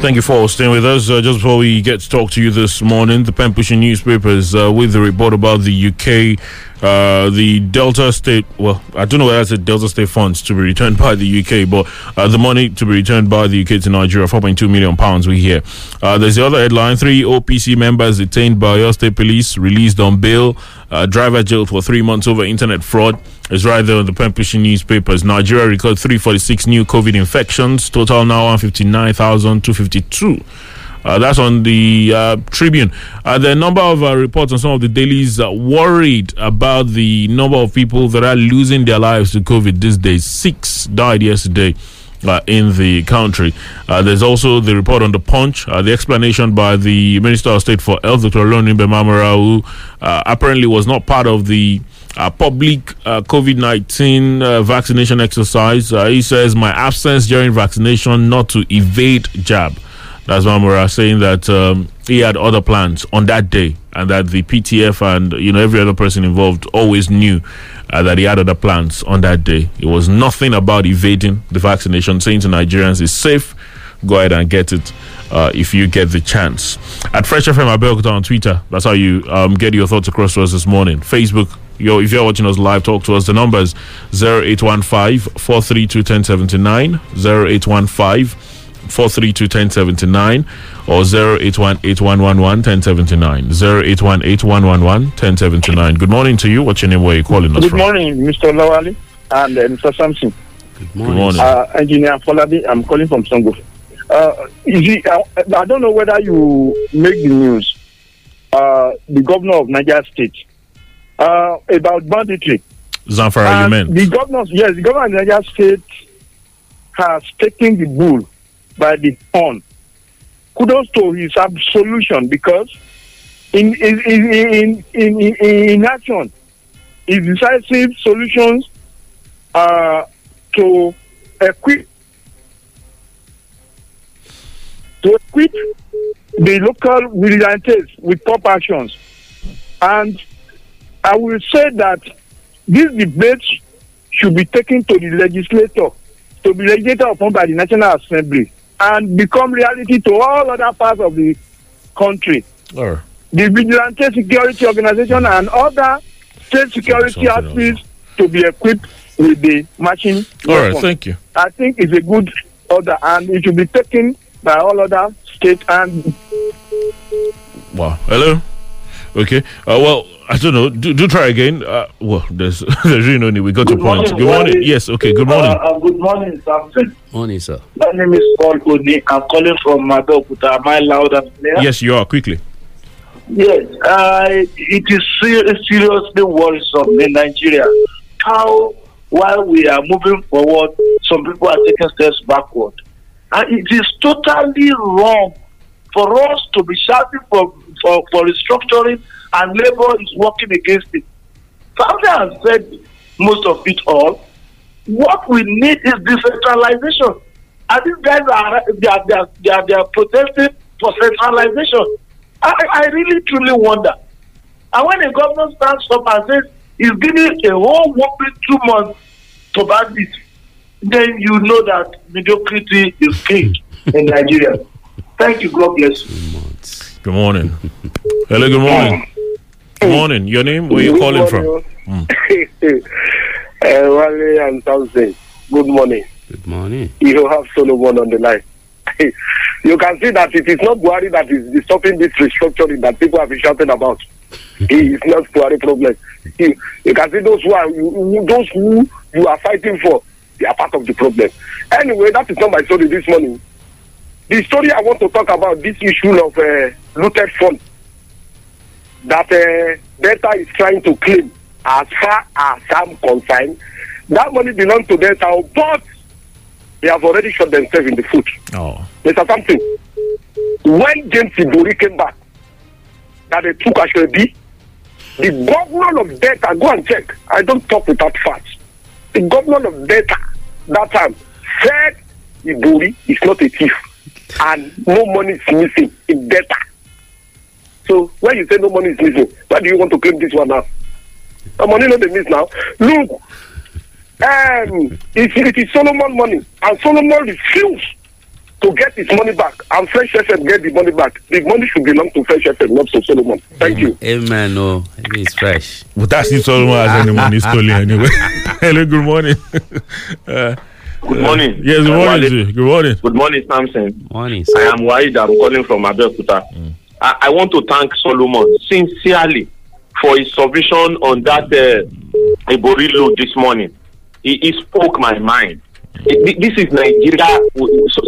Thank you for staying with us. Uh, just before we get to talk to you this morning, the pushing newspapers uh, with the report about the UK, uh, the Delta State. Well, I don't know whether it's the Delta State funds to be returned by the UK, but uh, the money to be returned by the UK to Nigeria, 4.2 million pounds. We hear. Uh, there's the other headline: three OPC members detained by state police released on bail. Uh, driver jailed for three months over internet fraud. It's right there on the pen pushing newspapers. Nigeria recorded 346 new COVID infections. Total now 159,252. Uh, that's on the uh, Tribune. Uh, there are a number of uh, reports on some of the dailies uh, worried about the number of people that are losing their lives to COVID these days. Six died yesterday. Uh, in the country. There's also the report on the punch, the explanation by the Minister of State for Health, Dr. Olorunnimbe Mamora, who apparently was not part of the uh, public uh, COVID 19 uh, vaccination exercise. He says, My absence during vaccination not to evade jab. That's Mamora saying that um, he had other plans on that day and that the PTF and you know every other person involved always knew uh, that he had other plans on that day. It was nothing about evading the vaccination, saying to Nigerians, it's safe, go ahead and get it uh, if you get the chance. At Fresh FM Abeokuta on Twitter, that's how you um, get your thoughts across to us this morning. Facebook, yo, if you're watching us live, talk to us. The number is 0815 432 1079, 0815 432 1079 or 0818 1079 Good morning to you. What's your name? Where are you calling us Good from? morning, Mr. Lawali and uh, Mr. Sampson. Good morning. Uh, Engineer Folabi, I'm calling from Songo. Uh, you uh, I don't know whether you make the news. Uh, the governor of Niger State uh, about banditry. Zamfara, you And meant? The governor, yes, the governor of Niger State has taken the bull by the horn. Kudos to his solution because in in in in, in, in, action, his decisive solutions are to equip to equip the local vigilantes with top actions. And I will say that this debate should be taken to the legislator, to be legislated upon by the National Assembly, and become reality to all other parts of the country. Or The vigilante security organization and other state security outfits to be equipped with the matching. All right, weapons. thank you. I think it's a good order, and it should be taken by all other states and Wow. Hello. Okay. Uh, well, I don't know. Do, do try again. Uh, well, there's there's really no need. We got to Good point. morning, Good morning. Wally. Yes. Okay. Good morning. Uh, uh, good morning, Samson. Morning, sir. My name is Paul Oni. I'm calling from Madokuta. Am I loud and clear? yes, you are. Quickly. Yes. Uh, it is ser- seriously worrisome in Nigeria how, while we are moving forward, some people are taking steps backward. And it is totally wrong for us to be shouting for, for, for restructuring and labor is working against it. Family has said most of it all. What we need is decentralization. And these guys are they are, they are, they are, they are protesting for centralization. I, I really truly wonder. And when a governor stands up and says he's giving a whole whopping two months to bandits, then you know that mediocrity is king in Nigeria. Thank you. God bless you. Good morning. Hello. Good morning. Good morning. Your name? Where are you calling from? morning. uh, Wale and Samson, good morning. Good morning. You have Solomon on the line. you can see that it is not Buhari that is stopping this restructuring that people have been shouting about. he is not Buhari problem. You, you can see those who are you, those who you are fighting for, they are part of the problem. Anyway, that is not my story this morning. The story I want to talk about this issue of uh, looted funds that uh, Delta is trying to claim as far as I'm concerned. That money belongs to Delta, but they have already shot themselves in the foot. Oh. Mr. Something. When James Ibori came back, that they took Ashwebi, the governor of Delta, go and check. I don't talk without facts. The governor of Delta that time said Ibori is not a thief and no money is missing in Delta. So when you say no money is missing, why do you want to claim this one now? The money not dey miss now. Look, um, it, it is Solomon money, and Solomon refused to get his money back, and Fresh FM get the money back. The money should belong to Fresh FM, not to Solomon. Thank you. Amen. No, it's fresh. But that's if Solomon has any money stolen anyway. Hello. Good morning. uh, Good morning. Yes. Good Uh, morning. Wale. to. Good morning. Good morning, Samson. Morning. I am Waid. I'm calling from Abeokuta. I, I want to thank Solomon sincerely for his submission on that uh, Ibori load this morning. He, he spoke my mind. It- this is Nigeria.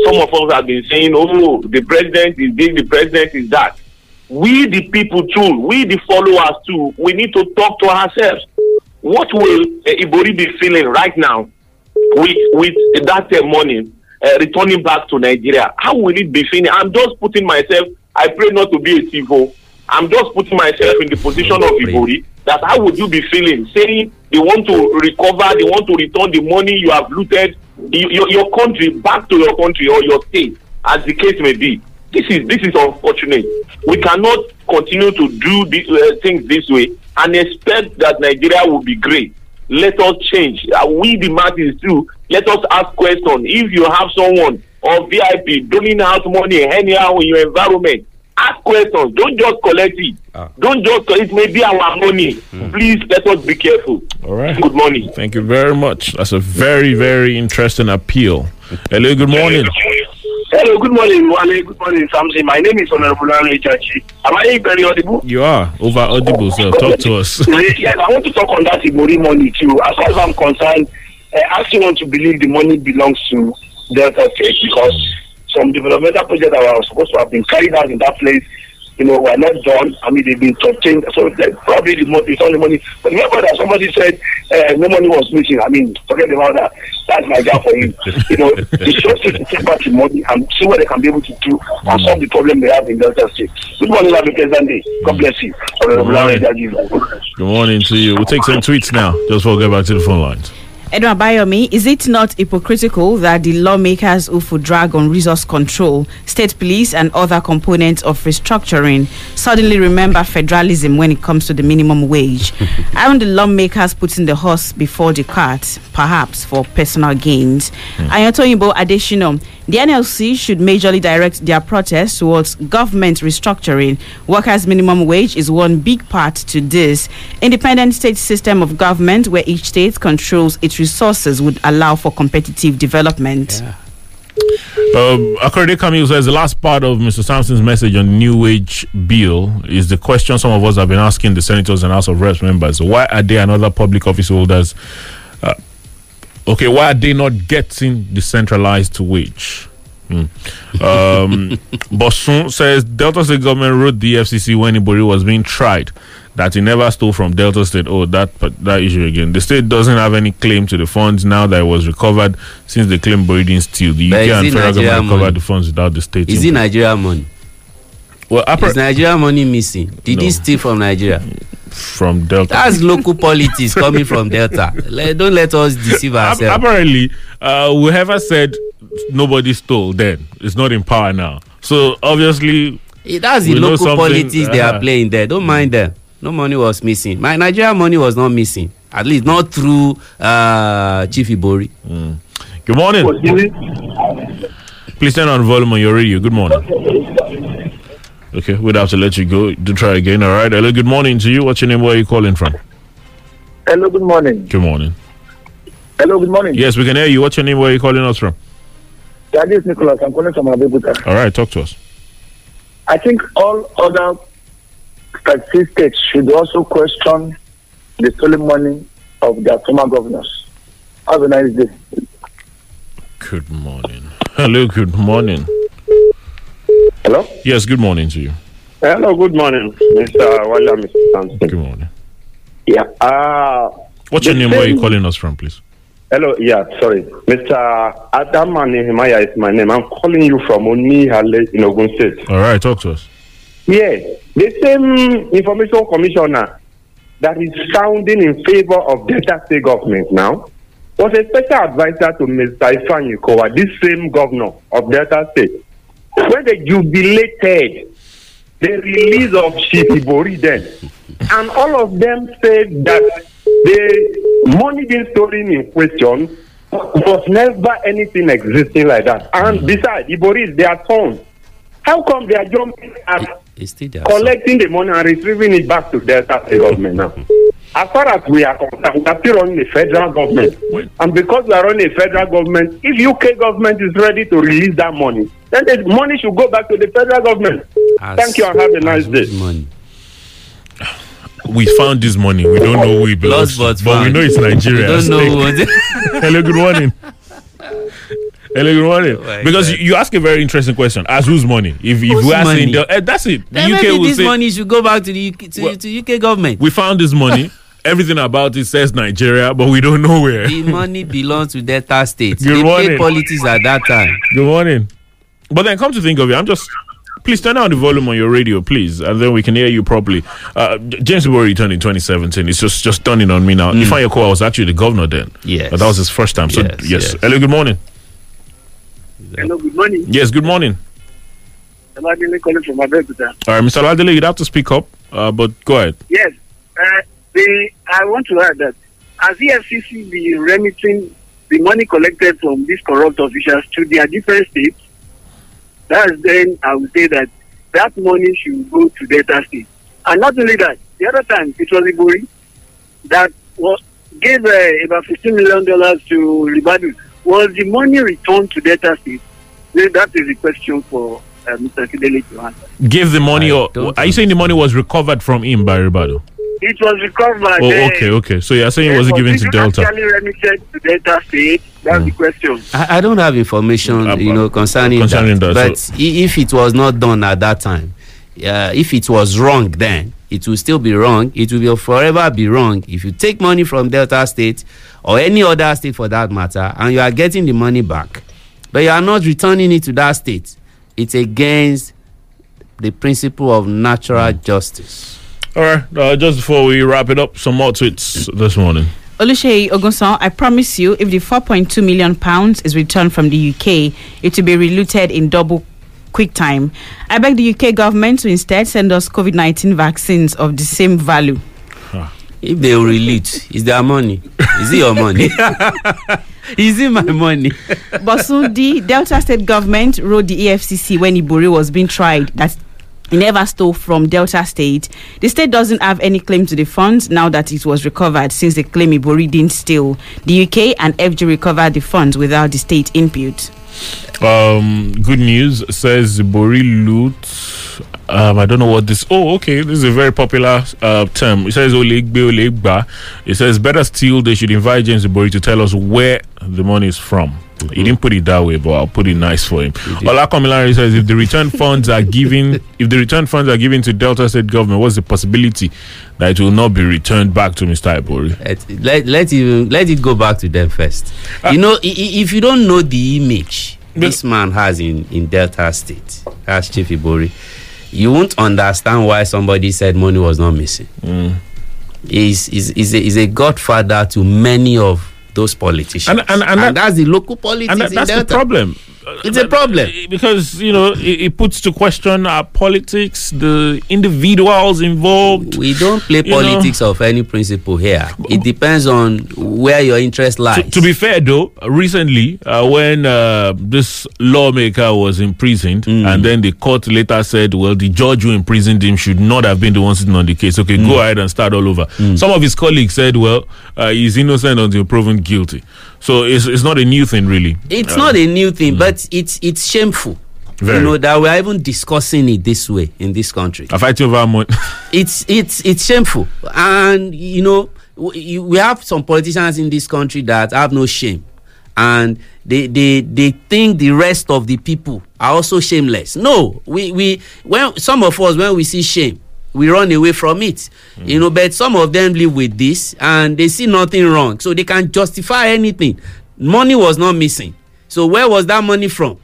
Some of us have been saying, "Oh, the president is this, the president is that." We, the people too, we, the followers too, we need to talk to ourselves. What will uh, Ibori be feeling right now with with that uh, money uh, returning back to Nigeria? How will it be feeling? I'm just putting myself. I pray not to be a TiVo. I'm just putting myself in the position of Ibori. That how would you be feeling? Saying they want to recover, they want to return the money you have looted, your, your country back to your country or your state, as the case may be. This is this is unfortunate. We cannot continue to do uh, things this way and expect that Nigeria will be great. Let us change. Uh, we the masses too, let us ask questions. If you have someone or VIP doling out money anyhow in your environment, ask questions. Don't just collect it. Don't just collect. It may be our money. Please let us be careful. All right. Good morning. Thank you very much. That's a very, very interesting appeal. Hello, good morning. Hello, good morning, Wale. Good morning, Samson. My name is Honorable Chachi. Am I very audible? You are over audible, sir. Talk to us. yes, I want to talk on that Ibori money too. As far as I'm concerned, I actually want to believe the money belongs to Delta State because some developmental projects that were supposed to have been carried out in that place, you know, were not done. I mean, they've been obtained. So like, probably the money, it's only money. But remember that somebody said uh, no money was missing. I mean, forget about that. That's my job for you. you know, the show state to take back the money and see what they can be able to do and solve the problem they have in Delta State. Good morning, have a pleasant day. God bless you. Larry Chachi. Good morning to you. We'll take some tweets now. Just before we get back to the phone lines. Edward Bayomi, is it not hypocritical that the lawmakers who would drag on resource control, state police, and other components of restructuring suddenly remember federalism when it comes to the minimum wage? Aren't the lawmakers putting the horse before the cart, perhaps for personal gains? Hmm. Ayotoyinbo Adeshino, the NLC should majorly direct their protests towards government restructuring. Workers' minimum wage is one big part to this. Independent state system of government where each state controls its resources would allow for competitive development. Um, Akorede Camille says the last part of Mr. Sampson's message on the new wage bill is the question some of us have been asking the senators and House of Reps members. Why are they and other public office holders? Uh, okay, why are they not getting decentralized wage? Hmm. Um, Bosun says Delta State government wrote the EFCC when Ibori was being tried that he never stole from Delta State. Oh, that that issue again. The state doesn't have any claim to the funds now that it was recovered since they claim Ibori didn't steal. The But UK and federal Nigeria government recovered money? the funds without the state. Is it Nigeria money? Well, is Nigeria money missing? Did No. he steal from Nigeria? From Delta. That's local politics coming from Delta. Le- don't let us deceive ourselves. apparently, uh, whoever said nobody stole then It's not in power now. So obviously, Eh, That's the local something, politics they are uh, playing there. Don't mind them. No money was missing. My Nigeria money was not missing. At least not through uh, Chief Ibori. Good morning. Please turn on volume on your radio. Good morning. Okay, we'd have to let you go. Do try again. All right. Hello. Good morning to you. What's your name? Where are you calling from? Hello, good morning. Good morning. Hello, good morning. Yes, we can hear you. What's your name? Where are you calling us from? Yeah, this is Nicholas. I'm calling from Abeokuta. All right. Talk to us. I think all other statistics should also question the stolen money of their former governors. Have a nice day. Good morning. Hello. Good morning. Hello? Yes. Good morning to you. Hello, good morning, Mr. Wala, Mr. Sampson. Good morning. Yeah. Uh, What's your name? Where are you calling us from, please? Hello, yeah, sorry. Mr. Adam Nehemiah is my name. I'm calling you from Oni Hale in Ogun State. All right. Talk to us. Yeah, the same information commissioner that is sounding in favor of Delta State government now was a special advisor to Mr. Ifeanyi Okowa, this same governor of Delta State. When they jubilated the release of Shibori then, and all of them said that the money being stolen in question was never anything existing like that. And besides, Ibori is their son. How come they are jumping at still collecting the money and retrieving it back to Delta State government now? As far as we are concerned, we are still running a federal government. And because we are running a federal government, if UK government is ready to release that money, then the money should go back to the federal government. Thank you and have a nice day. We found this money. We don't know who it belongs to, but but we know it's Nigeria. We don't know Hello. Good morning. Hello, good morning. Oh because you, you ask a very interesting question. As whose money? If, if we are money? the, eh, that's it. The Then UK maybe will this say, money should go back to the UK, to, to UK government. we found this money. Everything about it says Nigeria, but we don't know where. the money belongs to Delta State. Good they morning. politics at that time. Good morning. But then come to think of it, I'm just please turn down the volume on your radio, please, and then we can hear you properly. Uh, J- James Ibori returned in 2017. It's just just dawning on me now. Mm. Ifeanyi Okowa was actually the governor then. Yes. Uh, that was his first time. So yes, Yes, yes. Hello, good morning. Hello, good morning. Yes, good morning. Emadele calling from Abeokuta. All right, Mr. Ladele, you'd have to speak up, uh, but go ahead. Yes, uh, the, I want to add that has EFCC been remitting the money collected from these corrupt officials to their different states? That's then I would say that that money should go to Delta State. And not only that, the other time it was Ibori that was gave uh, about fifteen million dollars to Ribadu. Was the money returned to Delta State? Then that is a question for uh, Mr. Kidele to answer. Give the money, or are you saying the money was recovered from him by Ribadu? It was recovered. Oh, uh, okay, okay. So you're saying it uh, wasn't given was to it Delta? Actually remitted to Delta State. That's the question. I, I don't have information, you know, concerning, concerning that. that, But i- if it was not done at that time, uh, if it was wrong then, it will still be wrong. It will be forever be wrong if you take money from Delta State or any other state for that matter, and you are getting the money back, but you are not returning it to that state. It's against the principle of natural justice. All right. Uh, just before we wrap it up, some more tweets this morning. Oluseyi Ogunsan, I promise you, if the 4.2 million pounds is returned from the UK, it will be reluted in double quick time. I beg the UK government to instead send us COVID 19 vaccines of the same value. If they relate, is their money. Is it your money? Is it my money? but soon the Delta State government wrote the EFCC when Ibori was being tried that he never stole from Delta State. The state doesn't have any claim to the funds now that it was recovered since they claim Ibori didn't steal. The UK and FG recovered the funds without the state input. Um, good news says Bori loot. Um, I don't know what this. Oh, okay. This is a very popular uh, term. It says Olegbe Olegba. It says better still they should invite James Ibori to tell us where the money is from. He didn't put it that way, but I'll put it nice for him. Olakomilari says if the return funds are given, if the return funds are given to Delta State government, what's the possibility that it will not be returned back to Mr. Ibori? let, let, let, it, let it go back to them first. Ah. you know, if you don't know the image this man has in, in Delta State, as Chief Ibori, you won't understand why somebody said money was not missing. Mm. He's, he's, he's, a, he's a godfather to many of those politicians. And- and- and that- that's the local politics and that, in that's the problem. It's a problem because you know it, it puts to question our politics, the individuals involved. We don't play you know. politics of any principle here. It depends on where your interest lies. To, to be fair, though, recently uh, when uh, this lawmaker was imprisoned, Mm. and then the court later said, "Well, the judge who imprisoned him should not have been the one sitting on the case. Okay, Mm. go ahead and start all over." Some of his colleagues said, "Well, uh, he's innocent until proven guilty." So it's it's not a new thing, really. It's Uh, not a new thing, but it's it's shameful. Very. You know that we're even discussing it this way in this country. I fight over money. it's it's it's shameful, and you know we, we have some politicians in this country that have no shame, and they they they think the rest of the people are also shameless. No, we we when some of us when we see shame. We run away from it, mm. you know. But some of them live with this, and they see nothing wrong, so they can justify anything. Money was not missing, so where was that money from?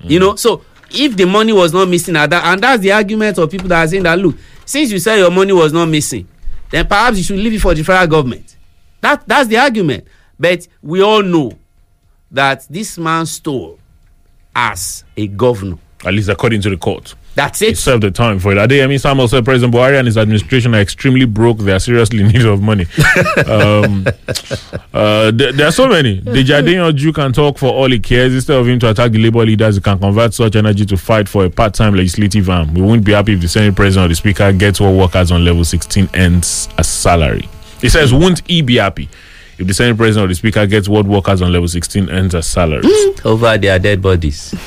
Mm. You know, so if the money was not missing at that, and that's the argument of people that are saying that look, since you say your money was not missing, then perhaps you should leave it for the federal government. That that's the argument. But we all know that this man stole as a governor. At least according to the court. That's He it. served the time for it. Adeyemi Samuel said President Buhari and his administration are extremely broke. They are seriously in need of money. um, uh, there, there are so many. Deji Adeyanju can talk for all he cares. Instead of him to attack the labor leaders, he can convert such energy to fight for a part-time legislative arm. We won't be happy if the Senate President or the Speaker gets what workers on level 16 ends as salary. He says, won't he be happy if the Senate President or the Speaker gets what workers on level 16 earns as salaries? Over their dead bodies.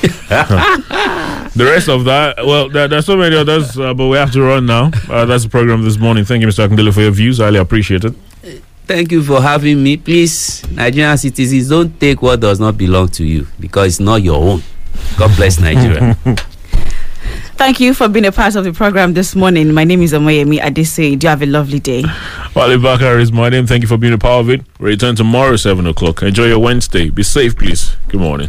The rest of that, well, there, there's so many others, uh, but we have to run now. Uh, that's the program this morning. Thank you, Mr. Akindele, for your views. I highly appreciate it. Thank you for having me. Please, Nigerian citizens, don't take what does not belong to you because it's not your own. God bless Nigeria. Thank you for being a part of the program this morning. My name is Omoyemi Adese. Do you have a lovely day? Wale Bakar is my name. Thank you for being a part of it. Return tomorrow, 7 o'clock. Enjoy your Wednesday. Be safe, please. Good morning.